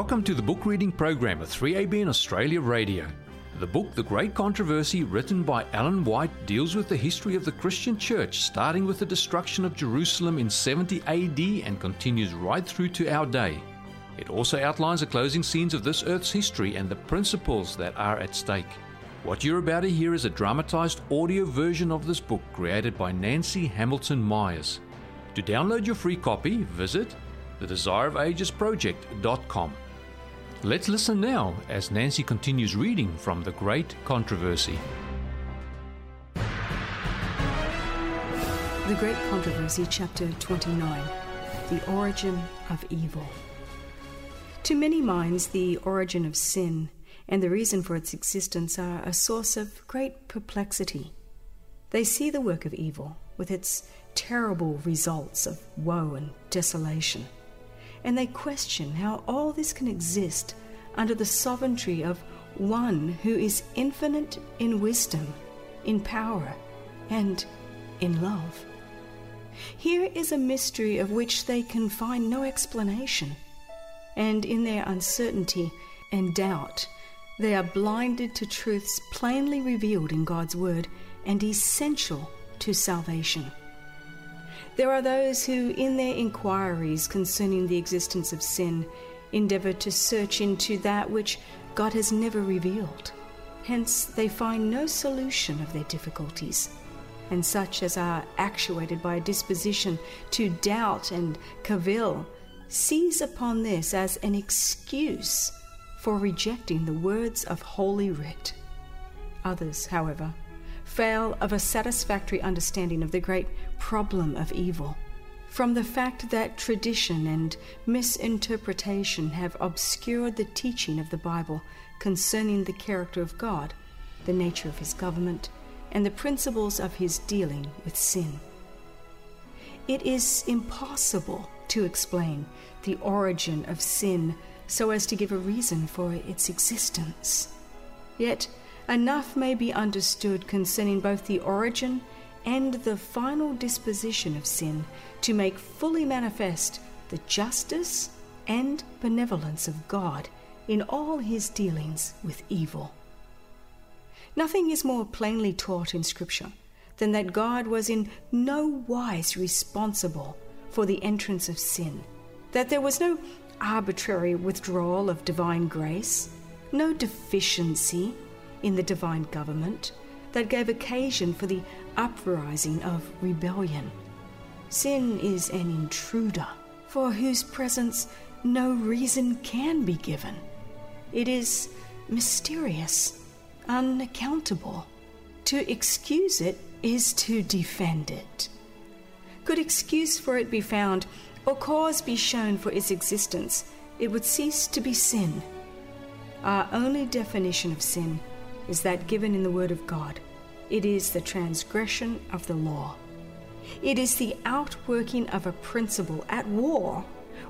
Welcome to the book reading program of 3ABN Australia Radio. The book The Great Controversy, written by Ellen White, deals with the history of the Christian church, starting with the destruction of Jerusalem in 70 AD and continues right through to our day. It also outlines the closing scenes of this earth's history and the principles that are at stake. What you're about to hear is a dramatized audio version of this book created by Nancy Hamilton Myers. To download your free copy, visit thedesireofagesproject.com. Let's listen now as Nancy continues reading from The Great Controversy. The Great Controversy, Chapter 29 The Origin of Evil. To many minds, the origin of sin and the reason for its existence are a source of great perplexity. They see the work of evil with its terrible results of woe and desolation and they question how all this can exist under the sovereignty of one who is infinite in wisdom, in power, and in love. Here is a mystery of which they can find no explanation, and in their uncertainty and doubt, they are blinded to truths plainly revealed in God's Word and essential to salvation. There are those who, in their inquiries concerning the existence of sin, endeavor to search into that which God has never revealed. Hence, they find no solution of their difficulties. And such as are actuated by a disposition to doubt and cavil seize upon this as an excuse for rejecting the words of Holy Writ. Others, however, fail of a satisfactory understanding of the great problem of evil. From the fact that tradition and misinterpretation have obscured the teaching of the Bible concerning the character of God, the nature of His government, and the principles of His dealing with sin. It is impossible to explain the origin of sin so as to give a reason for its existence. Yet, enough may be understood concerning both the origin and the final disposition of sin to make fully manifest the justice and benevolence of God in all his dealings with evil. Nothing is more plainly taught in Scripture than that God was in no wise responsible for the entrance of sin, that there was no arbitrary withdrawal of divine grace, no deficiency in the divine government that gave occasion for the uprising of rebellion. Sin is an intruder for whose presence no reason can be given. It is mysterious, unaccountable. To excuse it is to defend it. Could excuse for it be found, or cause be shown for its existence, it would cease to be sin. Our only definition of sin is that given in the Word of God. It is the transgression of the law. It is the outworking of a principle at war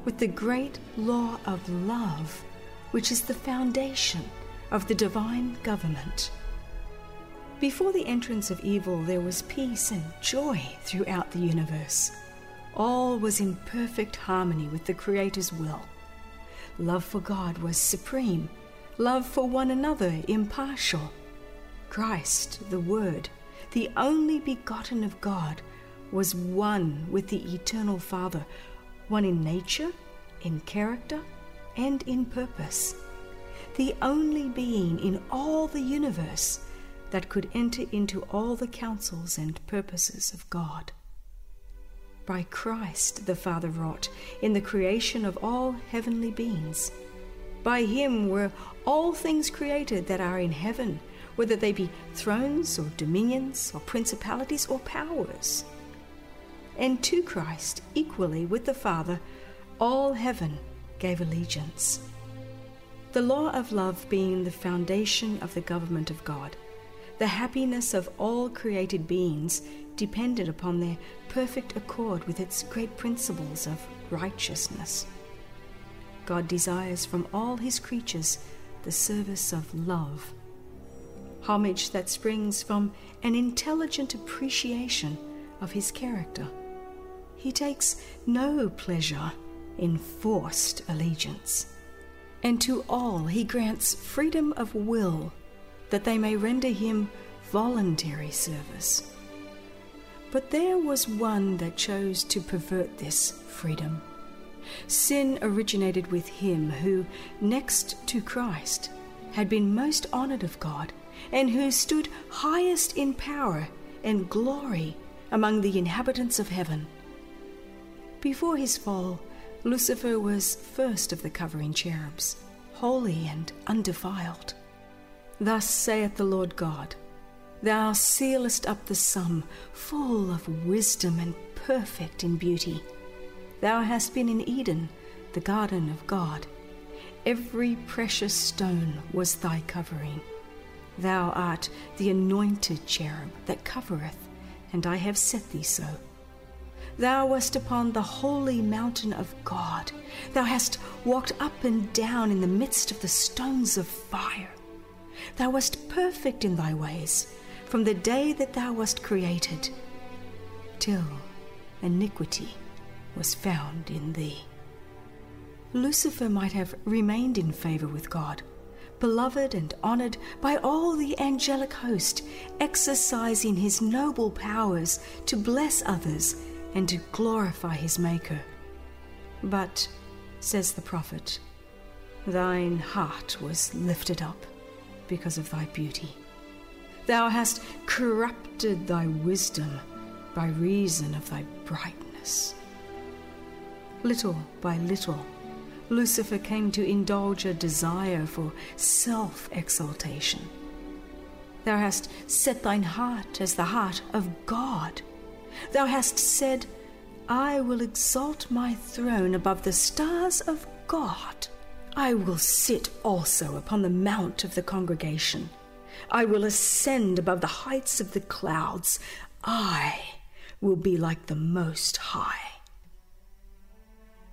with the great law of love, which is the foundation of the divine government. Before the entrance of evil, there was peace and joy throughout the universe. All was in perfect harmony with the Creator's will. Love for God was supreme love for one another impartial. Christ, the Word, the only begotten of God, was one with the eternal Father, one in nature, in character, and in purpose. The only being in all the universe that could enter into all the counsels and purposes of God. By Christ the Father wrought in the creation of all heavenly beings by him were all things created that are in heaven, whether they be thrones or dominions or principalities or powers. And to Christ, equally with the Father, all heaven gave allegiance. The law of love being the foundation of the government of God, the happiness of all created beings depended upon their perfect accord with its great principles of righteousness. God desires from all his creatures the service of love. Homage that springs from an intelligent appreciation of his character. He takes no pleasure in forced allegiance. And to all he grants freedom of will, that they may render him voluntary service. But there was one that chose to pervert this freedom. Sin originated with him who, next to Christ, had been most honored of God, and who stood highest in power and glory among the inhabitants of heaven. Before his fall, Lucifer was first of the covering cherubs, holy and undefiled. Thus saith the Lord God Thou sealest up the sum, full of wisdom and perfect in beauty. Thou hast been in Eden, the garden of God. Every precious stone was thy covering. Thou art the anointed cherub that covereth, and I have set thee so. Thou wast upon the holy mountain of God. Thou hast walked up and down in the midst of the stones of fire. Thou wast perfect in thy ways from the day that thou wast created, till iniquity was found in thee. Lucifer might have remained in favor with God, beloved and honored by all the angelic host, exercising his noble powers to bless others and to glorify his Maker. But, says the prophet, thine heart was lifted up because of thy beauty. Thou hast corrupted thy wisdom by reason of thy brightness. Little by little, Lucifer came to indulge a desire for self exaltation. Thou hast set thine heart as the heart of God. Thou hast said, I will exalt my throne above the stars of God. I will sit also upon the mount of the congregation. I will ascend above the heights of the clouds. I will be like the Most High.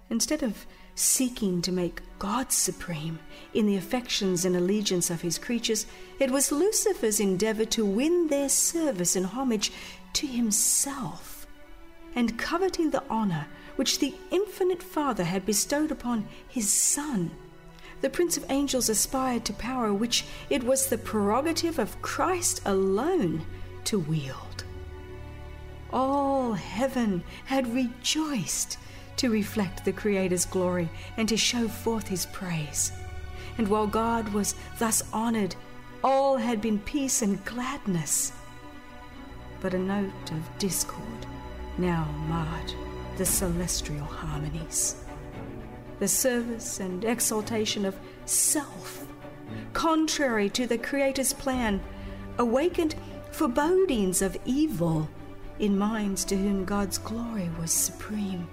Instead of seeking to make God supreme in the affections and allegiance of his creatures, it was Lucifer's endeavor to win their service and homage to himself, and coveting the honor which the infinite Father had bestowed upon his Son the Prince of Angels aspired to power which it was the prerogative of Christ alone to wield. All heaven had rejoiced to reflect the Creator's glory and to show forth his praise. And while God was thus honored, all had been peace and gladness. But a note of discord now marred the celestial harmonies the service and exaltation of self, contrary to the Creator's plan, awakened forebodings of evil in minds to whom God's glory was supreme.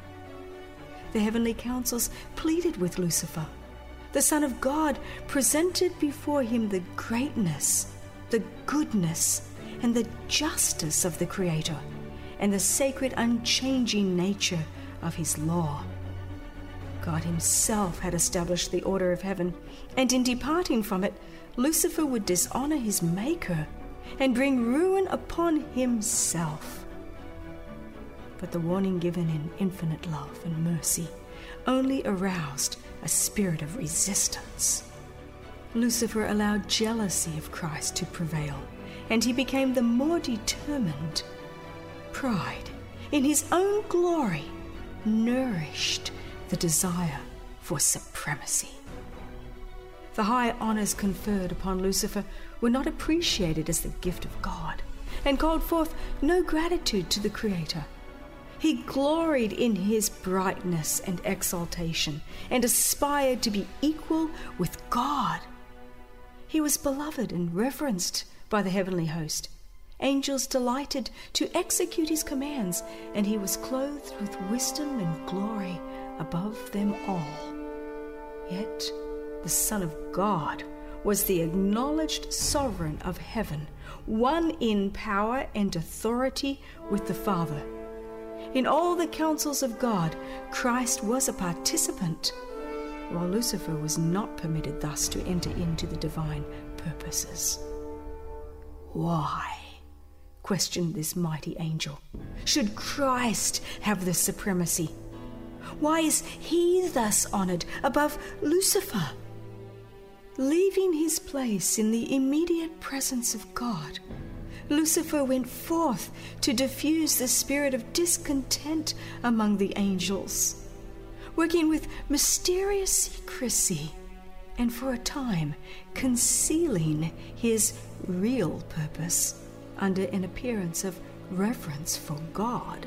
The heavenly councils pleaded with Lucifer. The Son of God presented before him the greatness, the goodness, and the justice of the Creator, and the sacred, unchanging nature of his law. God Himself had established the order of heaven, and in departing from it, Lucifer would dishonor his Maker and bring ruin upon himself. But the warning given in infinite love and mercy only aroused a spirit of resistance. Lucifer allowed jealousy of Christ to prevail, and he became the more determined. Pride in his own glory nourished the desire for supremacy. The high honors conferred upon Lucifer were not appreciated as the gift of God and called forth no gratitude to the Creator. He gloried in his brightness and exaltation and aspired to be equal with God. He was beloved and reverenced by the heavenly host. Angels delighted to execute his commands, and he was clothed with wisdom and glory above them all. Yet the Son of God was the acknowledged sovereign of heaven, one in power and authority with the Father. In all the counsels of God, Christ was a participant, while Lucifer was not permitted thus to enter into the divine purposes. Why? questioned this mighty angel. Should Christ have the supremacy? Why is he thus honored above Lucifer? Leaving his place in the immediate presence of God, Lucifer went forth to diffuse the spirit of discontent among the angels, working with mysterious secrecy and for a time concealing his real purpose under an appearance of reverence for God.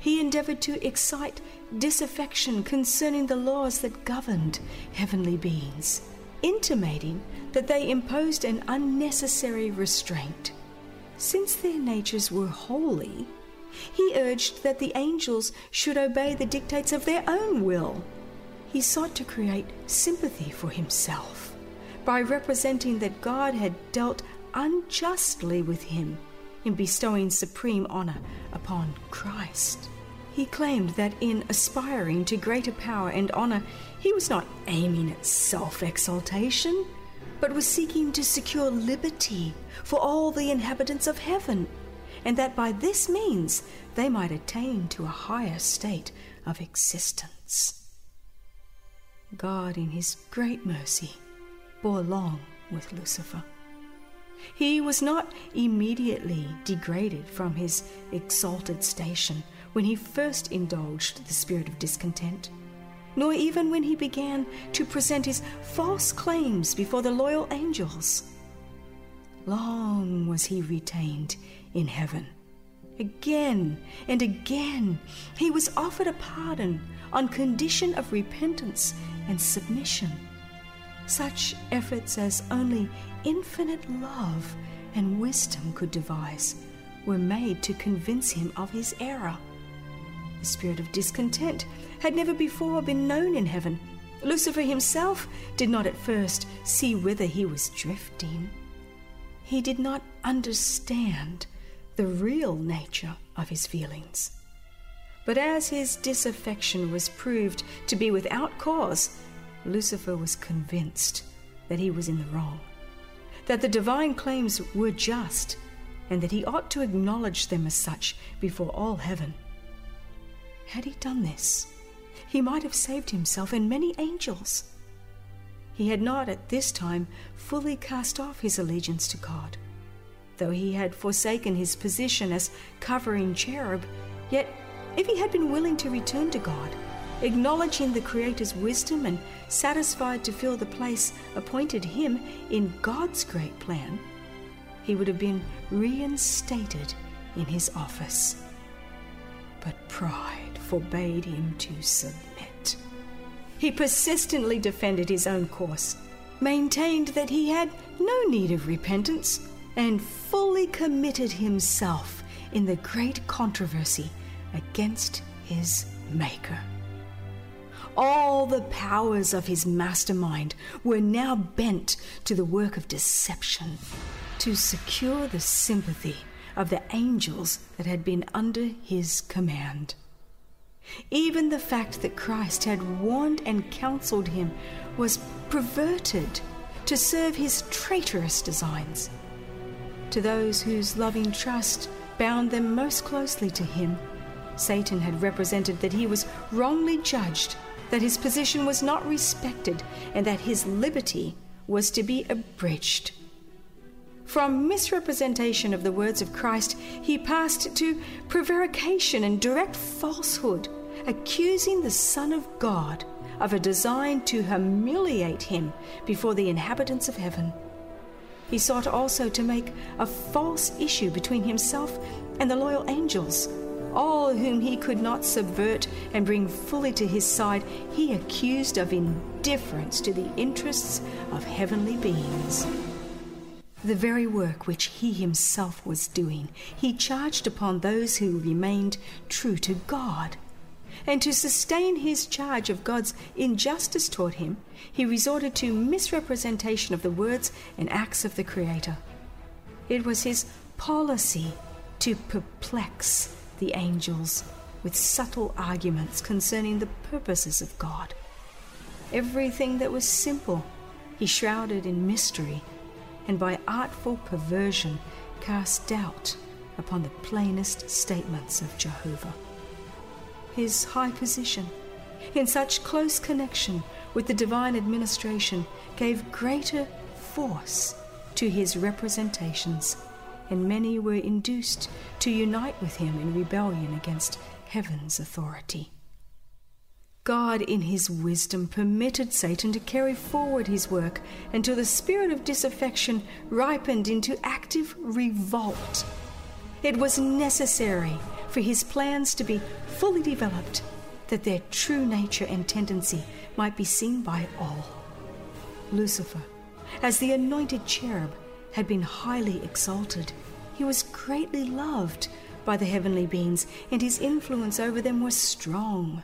He endeavored to excite disaffection concerning the laws that governed heavenly beings intimating that they imposed an unnecessary restraint. Since their natures were holy, he urged that the angels should obey the dictates of their own will. He sought to create sympathy for himself by representing that God had dealt unjustly with him in bestowing supreme honor upon Christ. He claimed that in aspiring to greater power and honor, he was not aiming at self exaltation, but was seeking to secure liberty for all the inhabitants of heaven, and that by this means they might attain to a higher state of existence. God, in his great mercy, bore long with Lucifer. He was not immediately degraded from his exalted station when he first indulged the spirit of discontent nor even when he began to present his false claims before the loyal angels. Long was he retained in heaven. Again and again he was offered a pardon on condition of repentance and submission. Such efforts as only infinite love and wisdom could devise were made to convince him of his error. The spirit of discontent had never before been known in heaven. Lucifer himself did not at first see whither he was drifting. He did not understand the real nature of his feelings. But as his disaffection was proved to be without cause, Lucifer was convinced that he was in the wrong, that the divine claims were just, and that he ought to acknowledge them as such before all heaven. Had he done this, he might have saved himself and many angels. He had not at this time fully cast off his allegiance to God. Though he had forsaken his position as covering cherub, yet if he had been willing to return to God, acknowledging the Creator's wisdom and satisfied to fill the place appointed him in God's great plan, he would have been reinstated in his office. But pride forbade him to submit. He persistently defended his own course, maintained that he had no need of repentance, and fully committed himself in the great controversy against his Maker. All the powers of his mastermind were now bent to the work of deception to secure the sympathy of the angels that had been under his command. Even the fact that Christ had warned and counseled him was perverted to serve his traitorous designs. To those whose loving trust bound them most closely to him, Satan had represented that he was wrongly judged, that his position was not respected, and that his liberty was to be abridged. From misrepresentation of the words of Christ, he passed to prevarication and direct falsehood, accusing the Son of God of a design to humiliate him before the inhabitants of heaven. He sought also to make a false issue between himself and the loyal angels. All whom he could not subvert and bring fully to his side, he accused of indifference to the interests of heavenly beings. The very work which he himself was doing, he charged upon those who remained true to God. And to sustain his charge of God's injustice toward him, he resorted to misrepresentation of the words and acts of the Creator. It was his policy to perplex the angels with subtle arguments concerning the purposes of God. Everything that was simple he shrouded in mystery and by artful perversion cast doubt upon the plainest statements of Jehovah. His high position, in such close connection with the divine administration gave greater force to his representations, and many were induced to unite with him in rebellion against heaven's authority. God, in his wisdom, permitted Satan to carry forward his work until the spirit of disaffection ripened into active revolt. It was necessary for his plans to be fully developed, that their true nature and tendency might be seen by all. Lucifer, as the anointed cherub, had been highly exalted. He was greatly loved by the heavenly beings, and his influence over them was strong.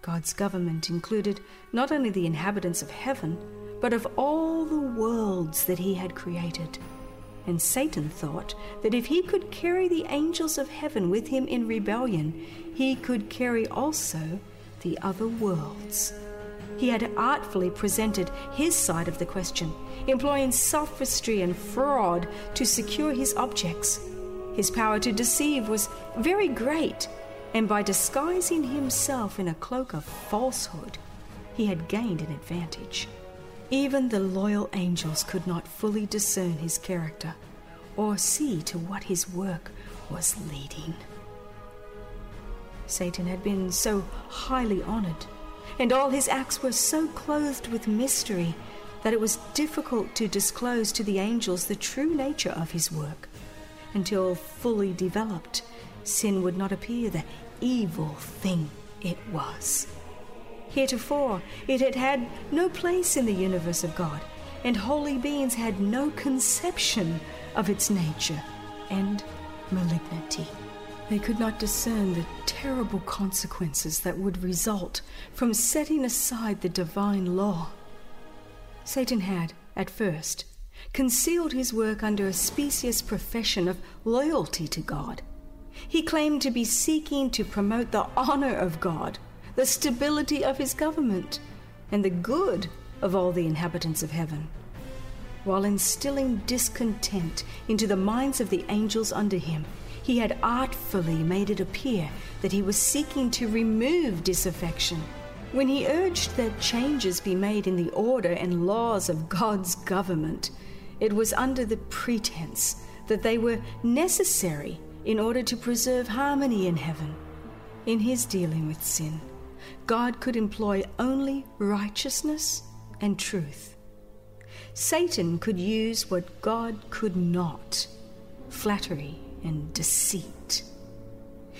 God's government included not only the inhabitants of heaven, but of all the worlds that he had created. And Satan thought that if he could carry the angels of heaven with him in rebellion, he could carry also the other worlds. He had artfully presented his side of the question, employing sophistry and fraud to secure his objects. His power to deceive was very great, and by disguising himself in a cloak of falsehood, he had gained an advantage. Even the loyal angels could not fully discern his character or see to what his work was leading. Satan had been so highly honored, and all his acts were so clothed with mystery that it was difficult to disclose to the angels the true nature of his work. Until fully developed, sin would not appear the evil thing it was. Heretofore, it had had no place in the universe of God, and holy beings had no conception of its nature and malignity. They could not discern the terrible consequences that would result from setting aside the divine law. Satan had, at first, concealed his work under a specious profession of loyalty to God he claimed to be seeking to promote the honor of God, the stability of his government, and the good of all the inhabitants of heaven, while instilling discontent into the minds of the angels under him. He had artfully made it appear that he was seeking to remove disaffection. When he urged that changes be made in the order and laws of God's government, it was under the pretense that they were necessary in order to preserve harmony in heaven. In his dealing with sin, God could employ only righteousness and truth. Satan could use what God could not flattery and deceit.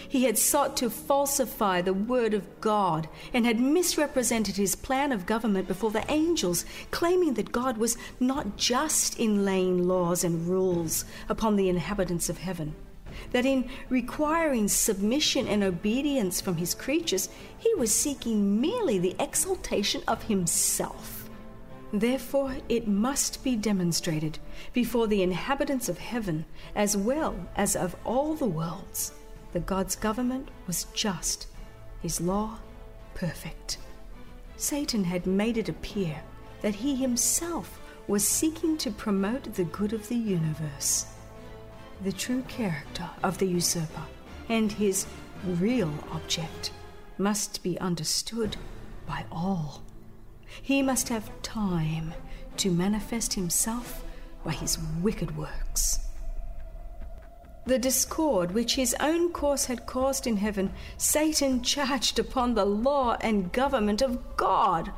He had sought to falsify the word of God and had misrepresented his plan of government before the angels, claiming that God was not just in laying laws and rules upon the inhabitants of heaven that in requiring submission and obedience from his creatures, he was seeking merely the exaltation of himself. Therefore, it must be demonstrated before the inhabitants of heaven, as well as of all the worlds, that God's government was just, his law perfect. Satan had made it appear that he himself was seeking to promote the good of the universe the true character of the usurper and his real object must be understood by all. He must have time to manifest himself by his wicked works. The discord which his own course had caused in heaven, Satan charged upon the law and government of God.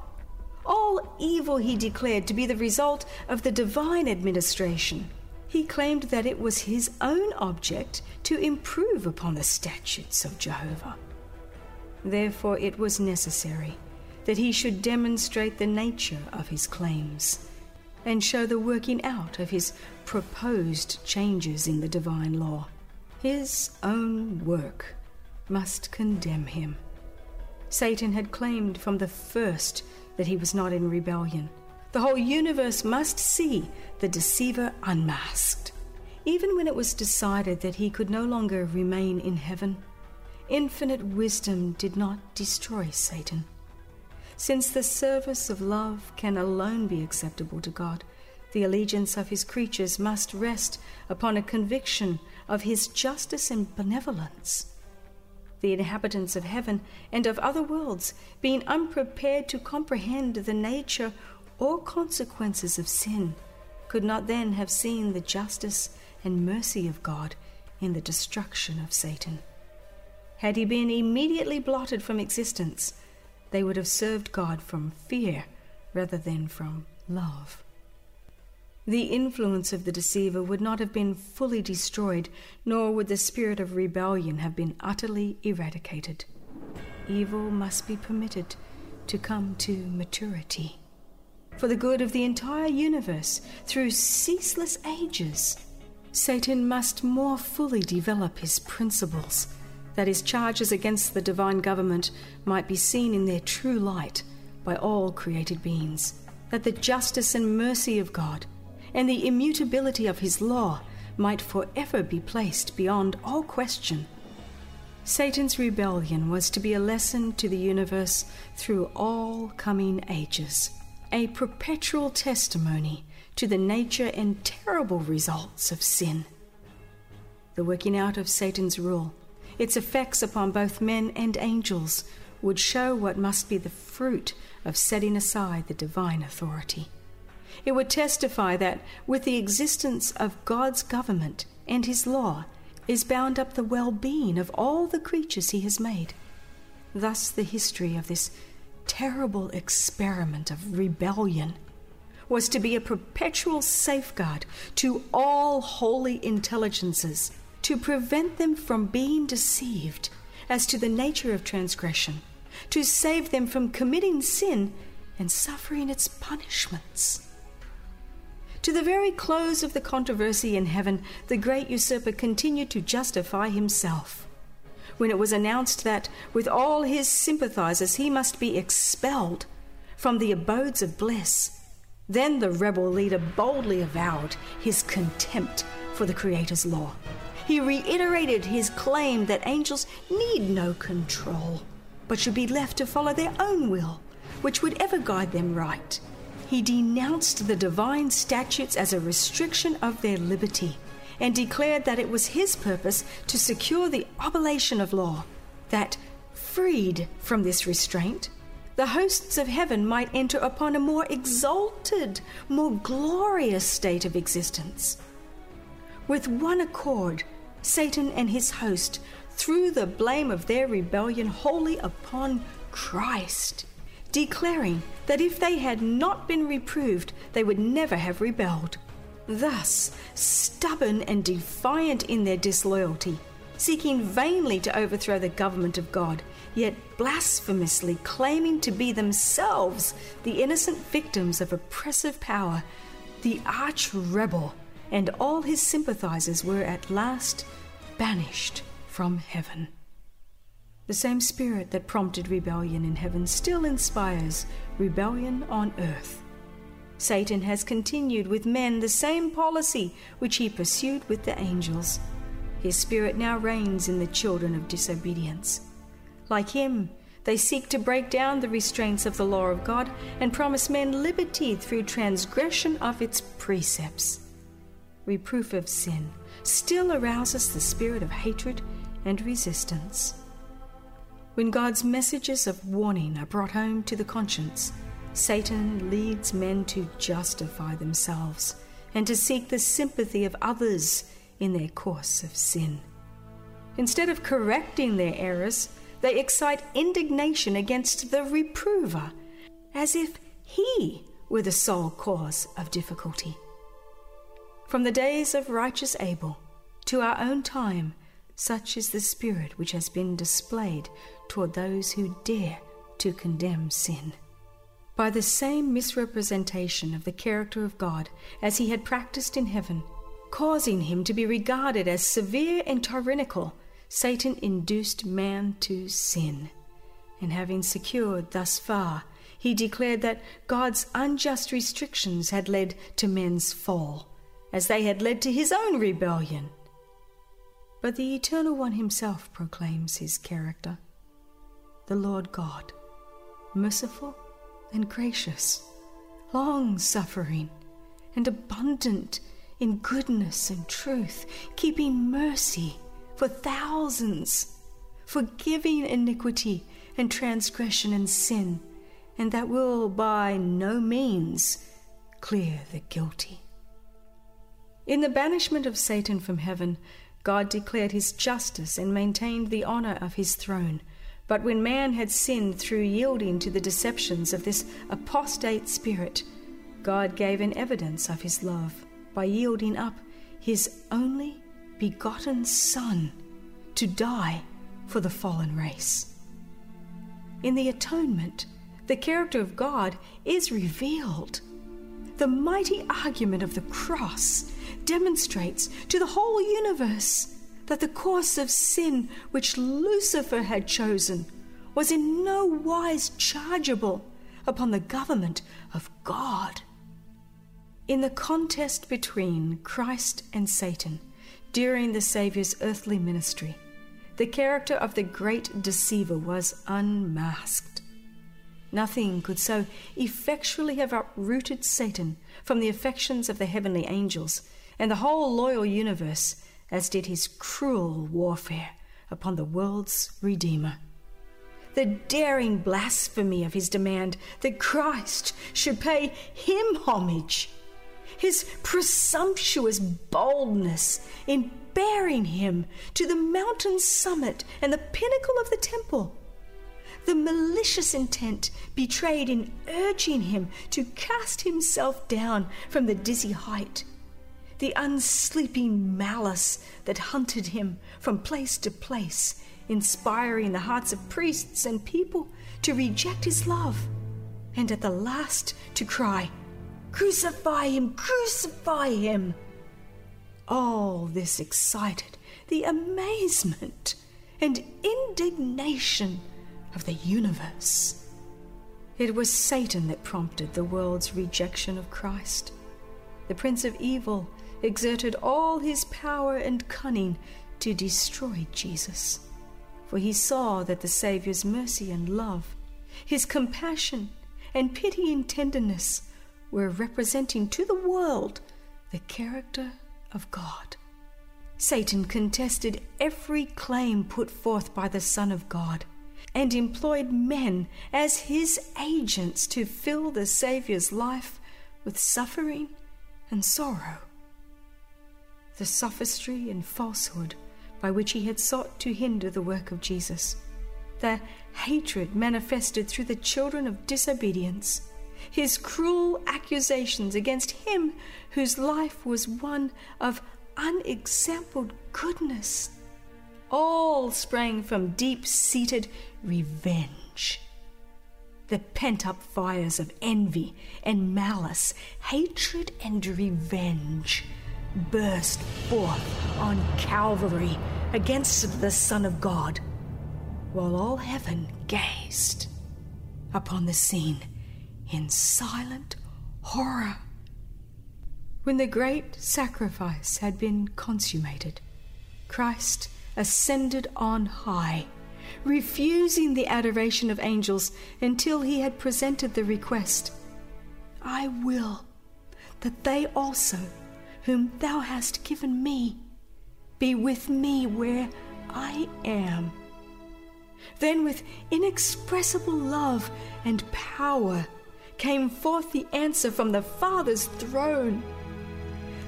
All evil he declared to be the result of the divine administration he claimed that it was his own object to improve upon the statutes of Jehovah. Therefore, it was necessary that he should demonstrate the nature of his claims and show the working out of his proposed changes in the divine law. His own work must condemn him. Satan had claimed from the first that he was not in rebellion the whole universe must see the deceiver unmasked. Even when it was decided that he could no longer remain in heaven, infinite wisdom did not destroy Satan. Since the service of love can alone be acceptable to God, the allegiance of his creatures must rest upon a conviction of his justice and benevolence. the inhabitants of heaven and of other worlds, being unprepared to comprehend the nature or consequences of sin, could not then have seen the justice and mercy of God in the destruction of Satan. Had he been immediately blotted from existence, they would have served God from fear rather than from love. The influence of the deceiver would not have been fully destroyed, nor would the spirit of rebellion have been utterly eradicated. Evil must be permitted to come to maturity. For the good of the entire universe, through ceaseless ages, Satan must more fully develop his principles, that his charges against the divine government might be seen in their true light by all created beings, that the justice and mercy of God and the immutability of his law might forever be placed beyond all question. Satan's rebellion was to be a lesson to the universe through all coming ages, a perpetual testimony to the nature and terrible results of sin. The working out of Satan's rule, its effects upon both men and angels, would show what must be the fruit of setting aside the divine authority. It would testify that with the existence of God's government and His law is bound up the well being of all the creatures He has made. Thus, the history of this terrible experiment of rebellion was to be a perpetual safeguard to all holy intelligences, to prevent them from being deceived as to the nature of transgression, to save them from committing sin and suffering its punishments. To the very close of the controversy in heaven, the great usurper continued to justify himself. When it was announced that, with all his sympathizers, he must be expelled from the abodes of bliss, then the rebel leader boldly avowed his contempt for the Creator's law. He reiterated his claim that angels need no control, but should be left to follow their own will, which would ever guide them right. He denounced the divine statutes as a restriction of their liberty and declared that it was his purpose to secure the oblation of law, that, freed from this restraint, the hosts of heaven might enter upon a more exalted, more glorious state of existence. With one accord, Satan and his host threw the blame of their rebellion wholly upon Christ declaring that if they had not been reproved, they would never have rebelled. Thus, stubborn and defiant in their disloyalty, seeking vainly to overthrow the government of God, yet blasphemously claiming to be themselves the innocent victims of oppressive power, the arch rebel and all his sympathizers were at last banished from heaven. The same spirit that prompted rebellion in heaven still inspires rebellion on earth. Satan has continued with men the same policy which he pursued with the angels. His spirit now reigns in the children of disobedience. Like him, they seek to break down the restraints of the law of God and promise men liberty through transgression of its precepts. Reproof of sin still arouses the spirit of hatred and resistance. When God's messages of warning are brought home to the conscience, Satan leads men to justify themselves and to seek the sympathy of others in their course of sin. Instead of correcting their errors, they excite indignation against the reprover, as if he were the sole cause of difficulty. From the days of righteous Abel to our own time, such is the spirit which has been displayed toward those who dare to condemn sin. By the same misrepresentation of the character of God as he had practiced in heaven, causing him to be regarded as severe and tyrannical, Satan induced man to sin. And having secured thus far, he declared that God's unjust restrictions had led to men's fall, as they had led to his own rebellion but the Eternal One Himself proclaims His character the Lord God, merciful and gracious, long suffering and abundant in goodness and truth, keeping mercy for thousands, forgiving iniquity and transgression and sin, and that will by no means clear the guilty. In the banishment of Satan from heaven, God declared his justice and maintained the honor of his throne. But when man had sinned through yielding to the deceptions of this apostate spirit, God gave an evidence of his love by yielding up his only begotten Son to die for the fallen race. In the atonement, the character of God is revealed. The mighty argument of the cross demonstrates to the whole universe that the course of sin which Lucifer had chosen was in no wise chargeable upon the government of God. In the contest between Christ and Satan during the Saviour's earthly ministry, the character of the great deceiver was unmasked. Nothing could so effectually have uprooted Satan from the affections of the heavenly angels and the whole loyal universe as did his cruel warfare upon the world's Redeemer. The daring blasphemy of his demand that Christ should pay him homage, his presumptuous boldness in bearing him to the mountain summit and the pinnacle of the temple, the malicious intent betrayed in urging him to cast himself down from the dizzy height the unsleeping malice that hunted him from place to place, inspiring the hearts of priests and people to reject his love, and at the last to cry, Crucify him! Crucify him! All this excited the amazement and indignation of the universe. It was Satan that prompted the world's rejection of Christ. The Prince of Evil exerted all his power and cunning to destroy Jesus. For he saw that the Saviour's mercy and love, his compassion and pitying tenderness, were representing to the world the character of God. Satan contested every claim put forth by the Son of God and employed men as his agents to fill the Saviour's life with suffering and sorrow the sophistry and falsehood by which he had sought to hinder the work of Jesus, the hatred manifested through the children of disobedience, his cruel accusations against him whose life was one of unexampled goodness, all sprang from deep seated revenge. The pent up fires of envy and malice, hatred and revenge burst forth on Calvary against the Son of God, while all heaven gazed upon the scene in silent horror. When the great sacrifice had been consummated, Christ ascended on high, refusing the adoration of angels until he had presented the request I will that they also whom thou hast given me, be with me where I am. Then, with inexpressible love and power, came forth the answer from the Father's throne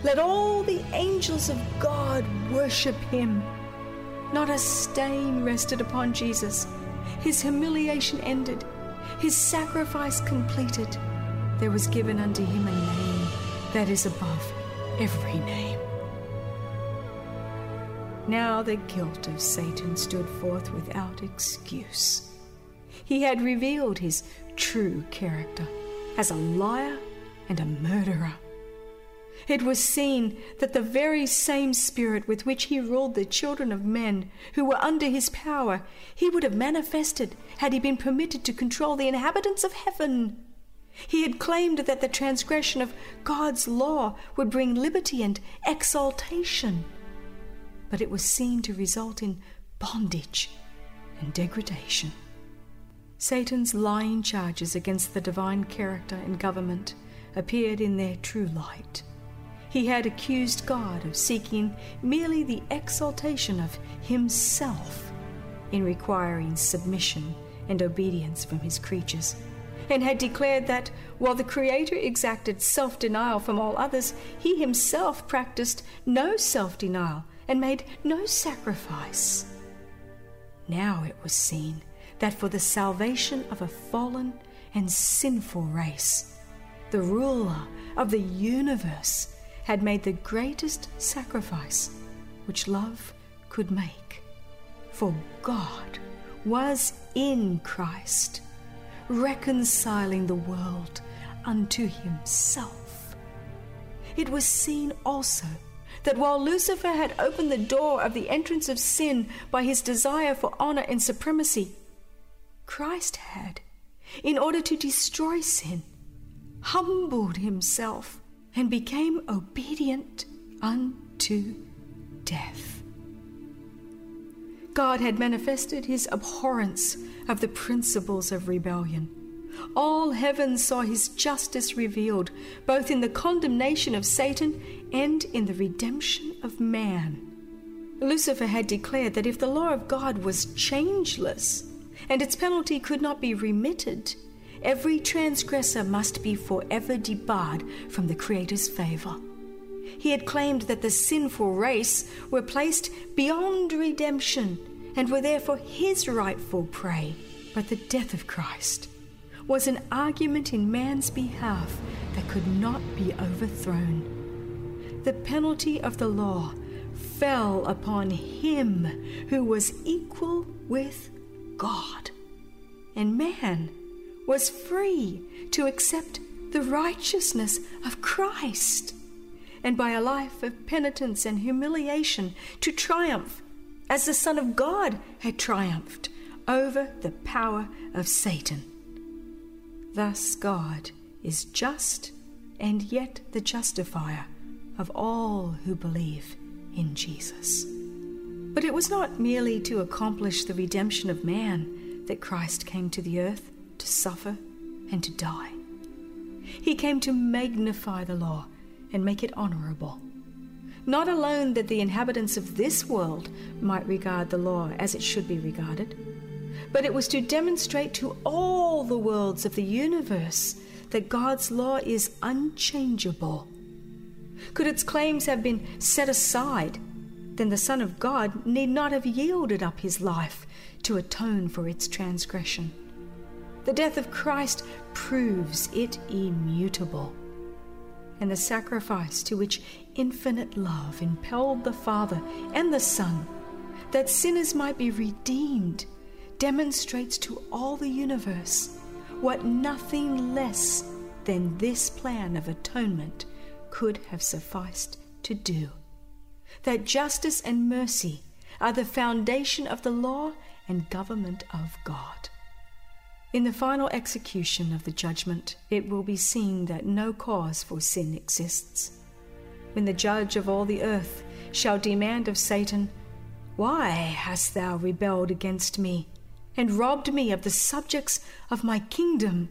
Let all the angels of God worship him. Not a stain rested upon Jesus. His humiliation ended, his sacrifice completed. There was given unto him a name that is above every name. Now the guilt of Satan stood forth without excuse. He had revealed his true character as a liar and a murderer. It was seen that the very same spirit with which he ruled the children of men who were under his power, he would have manifested had he been permitted to control the inhabitants of heaven. He had claimed that the transgression of God's law would bring liberty and exaltation, but it was seen to result in bondage and degradation. Satan's lying charges against the divine character and government appeared in their true light. He had accused God of seeking merely the exaltation of himself in requiring submission and obedience from his creatures, and had declared that while the Creator exacted self denial from all others, he himself practiced no self denial and made no sacrifice. Now it was seen that for the salvation of a fallen and sinful race, the ruler of the universe had made the greatest sacrifice which love could make. For God was in Christ, reconciling the world unto himself. It was seen also that while Lucifer had opened the door of the entrance of sin by his desire for honor and supremacy, Christ had, in order to destroy sin, humbled himself and became obedient unto death. God had manifested his abhorrence of the principles of rebellion. All heaven saw his justice revealed, both in the condemnation of Satan and in the redemption of man. Lucifer had declared that if the law of God was changeless and its penalty could not be remitted, every transgressor must be forever debarred from the Creator's favor. He had claimed that the sinful race were placed beyond redemption and were therefore his rightful prey. But the death of Christ was an argument in man's behalf that could not be overthrown. The penalty of the law fell upon him who was equal with God, and man was free to accept the righteousness of Christ, and by a life of penitence and humiliation to triumph as the Son of God had triumphed over the power of Satan. Thus, God is just and yet the justifier of all who believe in Jesus. But it was not merely to accomplish the redemption of man that Christ came to the earth to suffer and to die. He came to magnify the law and make it honorable. Not alone that the inhabitants of this world might regard the law as it should be regarded, but it was to demonstrate to all the worlds of the universe that God's law is unchangeable. Could its claims have been set aside, then the Son of God need not have yielded up his life to atone for its transgression. The death of Christ proves it immutable. And the sacrifice to which infinite love impelled the Father and the Son, that sinners might be redeemed, demonstrates to all the universe what nothing less than this plan of atonement could have sufficed to do. That justice and mercy are the foundation of the law and government of God. In the final execution of the judgment, it will be seen that no cause for sin exists. When the judge of all the earth shall demand of Satan, Why hast thou rebelled against me, and robbed me of the subjects of my kingdom?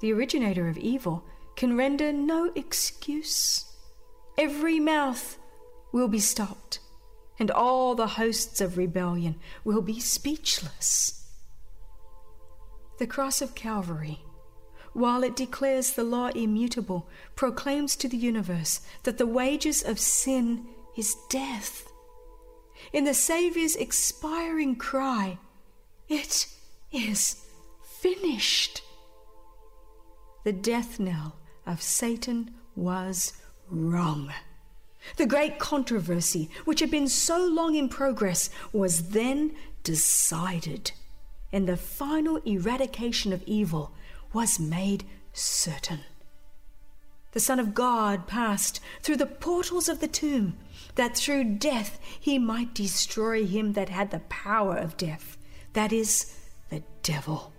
The originator of evil can render no excuse. Every mouth will be stopped, and all the hosts of rebellion will be speechless. The cross of Calvary, while it declares the law immutable, proclaims to the universe that the wages of sin is death. In the Saviour's expiring cry, It is finished. The death knell of Satan was wrong. The great controversy, which had been so long in progress, was then decided and the final eradication of evil was made certain. The Son of God passed through the portals of the tomb, that through death he might destroy him that had the power of death, that is, the devil.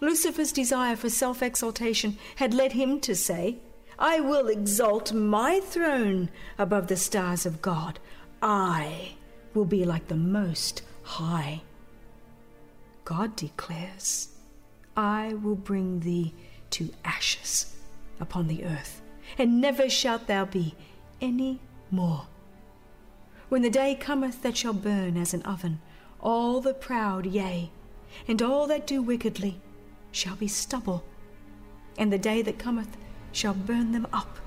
Lucifer's desire for self exaltation had led him to say, I will exalt my throne above the stars of God. I will be like the Most High. God declares, I will bring thee to ashes upon the earth, and never shalt thou be any more. When the day cometh that shall burn as an oven, All the proud, yea, and all that do wickedly, shall be stubble, and the day that cometh shall burn them up,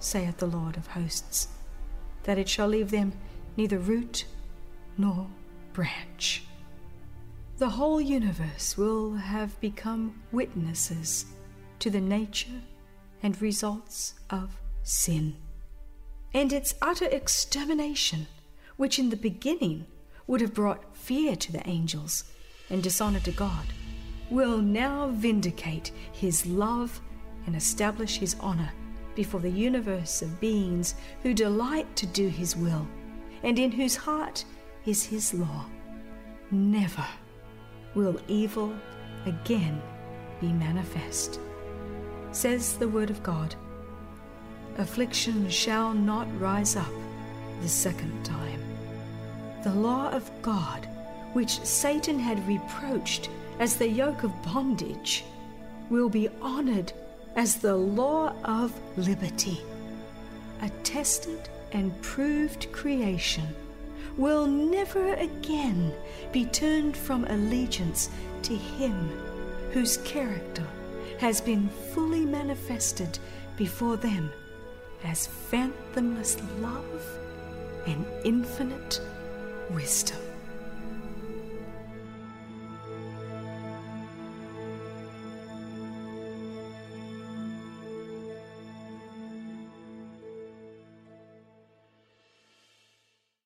saith the Lord of hosts, that it shall leave them neither root nor branch. The whole universe will have become witnesses to the nature and results of sin, and its utter extermination, which in the beginning would have brought fear to the angels and dishonor to God, will now vindicate his love and establish his honor before the universe of beings who delight to do his will and in whose heart is his law. Never will evil again be manifest. Says the Word of God Affliction shall not rise up the second time. The law of God, which Satan had reproached as the yoke of bondage, will be honored as the law of liberty. A tested and proved creation will never again be turned from allegiance to Him whose character has been fully manifested before them as fathomless love and infinite wisdom.